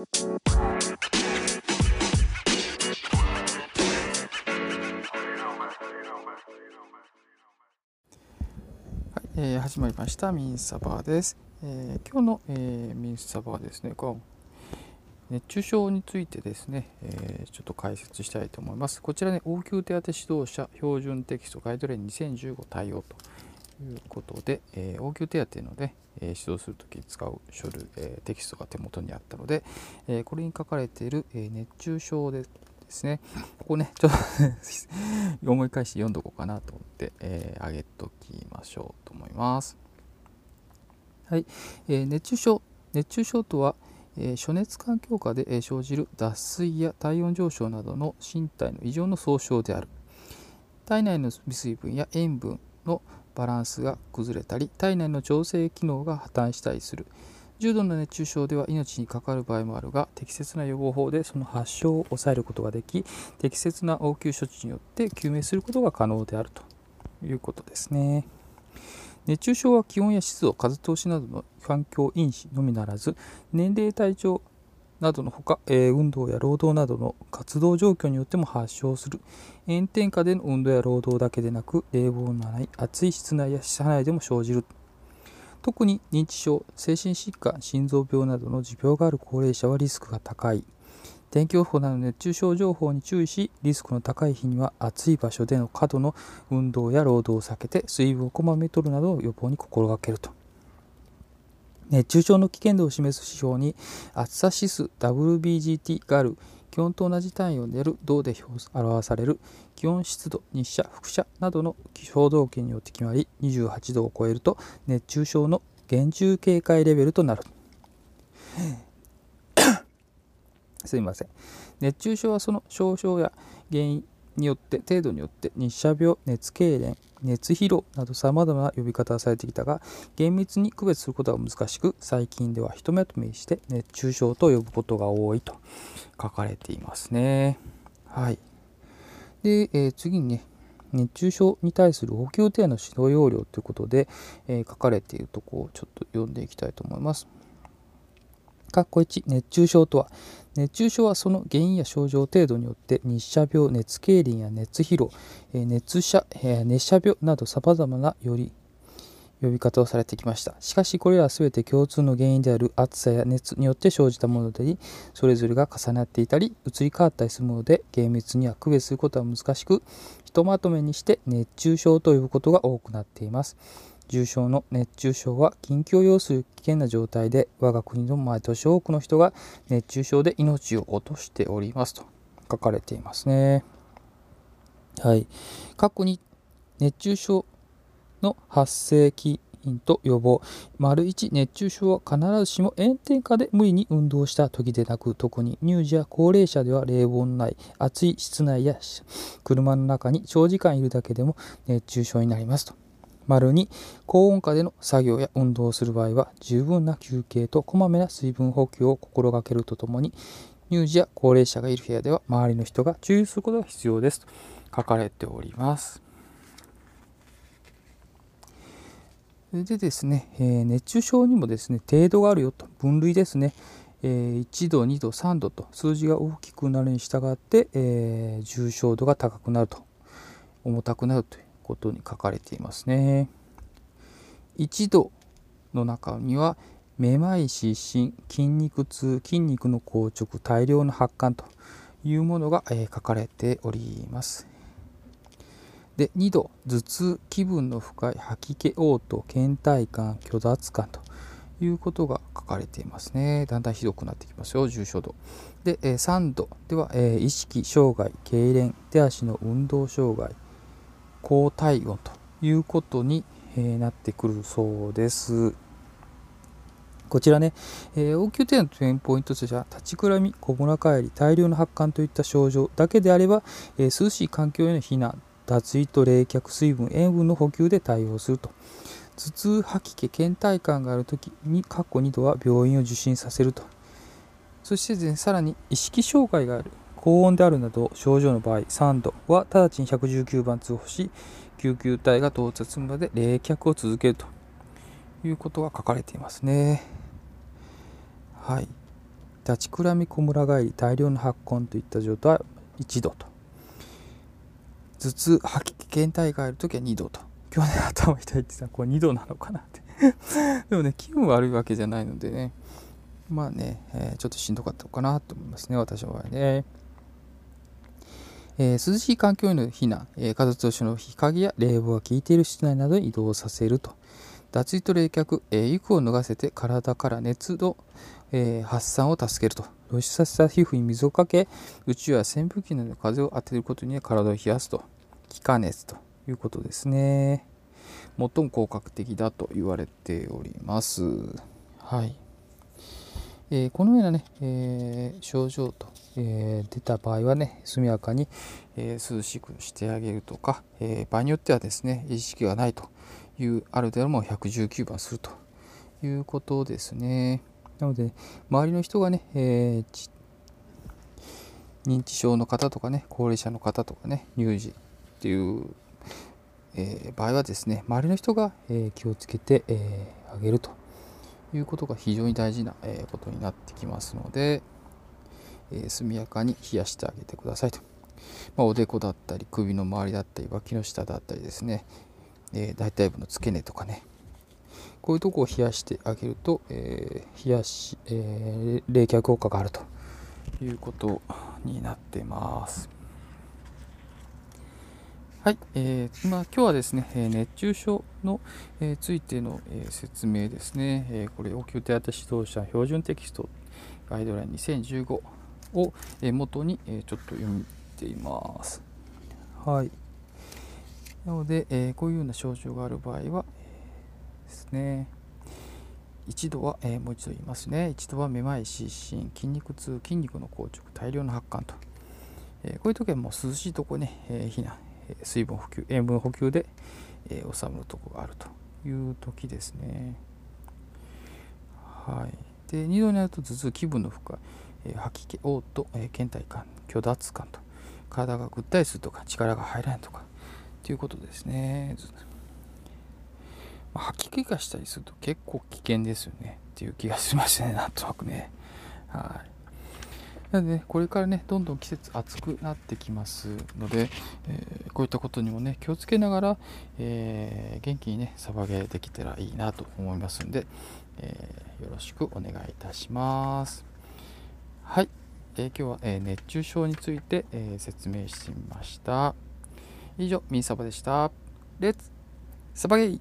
はい、えー、始まりましたミンサバーです。えー、今日の、えー、ミンサバーですね、こ熱中症についてですね、えー、ちょっと解説したいと思います。こちらね、応急手当指導者標準テキストガイドライン2015対応ということで、えー、応急手当ので、えー、指導するときに使う書類、えー、テキストが手元にあったので、えこれに書かれている、え熱中症でですね、ここね、ちょっと 思い返して読んどこうかなと思って、えー、上げときましょうと思います。はい、え熱中症。熱中症とは、え暑熱環境下で生じる脱水や体温上昇などの身体の異常の総称である体内の水分や塩分のバランスが崩れたり体内の調整機能が破綻したりする重度の熱中症では命に関わる場合もあるが適切な予防法でその発症を抑えることができ適切な応急処置によって救命することが可能であるということですね。熱中症は気温や湿度風通しなどの環境因子のみならず年齢体調などのほか、え、運動や労働などの活動状況によっても発症する。炎天下での運動や労働だけでなく冷房のない暑い室内や車内でも生じる。特に認知症精神疾患心臓病などの持病がある高齢者はリスクが高い。天気予報など熱中症情報に注意しリスクの高い日には暑い場所での過度の運動や労働を避けて水分をこまめとるなどを予防に心がけると。熱中症の危険度を示す指標に暑さ指数 WBGT がある気温と同じ単位を出る銅で表される気温湿度日射輻射などの衝動圏によって決まり28度を超えると熱中症の厳重警戒レベルとなる。すいません。熱中症はその症状や原因によって程度によって日射病熱痙攣熱疲労などさまざまな呼び方がされてきたが厳密に区別することが難しく最近ではひとめとめして熱中症と呼ぶことが多いと書かれていますね。はい、で、えー、次にね熱中症に対する応急手の指導要領ということで、えー、書かれているところをちょっと読んでいきたいと思います。括弧1熱中症とは。熱中症はその原因や症状程度によって日射病熱痙攣や熱疲労熱射熱射病などさまざまなより呼び方をされてきました。しかしこれらは全て共通の原因である暑さや熱によって生じたものでそれぞれが重なっていたり移り変わったりするもので厳密には区別することは難しくひとまとめにして熱中症と呼ぶことが多くなっています。重症の熱中症は緊急を要する危険な状態で我が国の毎年多くの人が熱中症で命を落としておりますと書かれていますね。はい。過去に熱中症の発生起因と予防。丸1、熱中症は必ずしも炎天下で無理に運動した時でなく、特に乳児や高齢者では冷房のない暑い室内や車の中に長時間いるだけでも熱中症になりますと。丸に高温下での作業や運動をする場合は十分な休憩とこまめな水分補給を心がけるとともに乳児や高齢者がいる部屋では周りの人が注意することが必要ですと書かれております。でですね、えー、熱中症にもですね程度があるよと分類ですね、えー、1度2度3度と数字が大きくなるに従って、えー、重症度が高くなると重たくなるということに書かれていますね。1度の中にはめまい失神筋肉痛筋肉の硬直大量の発汗というものが、え、書かれております。で2度頭痛気分の深い吐き気嘔吐倦怠感虚脱感ということが書かれていますねだんだんひどくなってきますよ重症度で、え、3度では、え、意識障害痙攣手足の運動障害高体温ということに、えなってくるそうです。こちらね、えー、応急手当のポイントとしては、立ちくらみ、小村帰り、大量の発汗といった症状だけであれば、えー、涼しい環境への避難、脱衣と冷却、水分、塩分の補給で対応すると。頭痛、吐き気、倦怠感があるときに、過去2度は病院を受診させると。そして、ね、さらに意識障害がある、高温であるなど症状の場合3度は直ちに119番通報し救急隊が到着するまで冷却を続けるということが書かれていますね。はい。立ちくらみこむら返り大量の発根といった状態は1度と。頭痛吐き気倦怠がある時は2度と。今日ね頭痛いってさこれ2度なのかなって。でもね気分悪いわけじゃないのでね。まあね、えー、ちょっとしんどかったのかなと思いますね私の場合ね。えー、涼しい環境への避難、えー、家族としの日陰や冷房が効いている室内などに移動させると。脱衣と冷却、えー、衣を脱がせて体から熱の、えー、発散を助けると。露出させた皮膚に水をかけ宇宙や扇風機などの風を当てることに体を冷やすと。気化熱ということですね。最も効果的だと言われております。はい、えー、このようなね、え、症状と、えー、出た場合はね速やかに、え涼しくしてあげるとか、え場合によってはですね意識がないというある程度も119番するということですね。なので、周りの人がね、え、認知症の方とかね、高齢者の方とかね、乳児っていう、えー、場合はですね、周りの人が、えー、気をつけて、えー、げるということが非常に大事な、えことになってきますので、え速やかに冷やしてあげてくださいと。まあ、おでこだったり首の周りだったり脇の下だったりですね、え、大腿部の付け根とかね。こういうとこを冷やしてあげると、えー、冷やし、えー、冷却効果があるということになってます。はい、えー、まあ、今日はですね、え熱中症の、えー、ついての、えー、説明ですね、えこれ、応急手当指導者標準テキストガイドライン2015を、え元に、えちょっと読んでいます。はい。なので、えー、こういうような症状がある場合は、えー、ですね、一度は、えー、もう一度言いますね、一度はめまい、失神、筋肉痛、筋肉の硬直、大量の発汗と、えこういう時はもう涼しいとこね、え避難、水分補給、塩分補給で、え収まるとこがあるという時ですね。はい。で、2度になると頭痛、気分の負荷、え吐き気、嘔吐、え倦怠感、虚脱感と、体がぐったりするとか、力が入らないとか、ということですね。まあ、吐き気がしたりすると結構危険ですよねっていう気がしましたね、なんとなくね。はい。なので、ね、これからね、どんどん季節暑くなってきますので、えー、こういったことにもね、気をつけながら、えー、元気にね、サバゲーできたらいいなと思いますんで、えー、よろしくお願いいたします。はい。え今日は、え熱中症について、え説明してみました。以上、ミンサバでした。レッツサバゲイ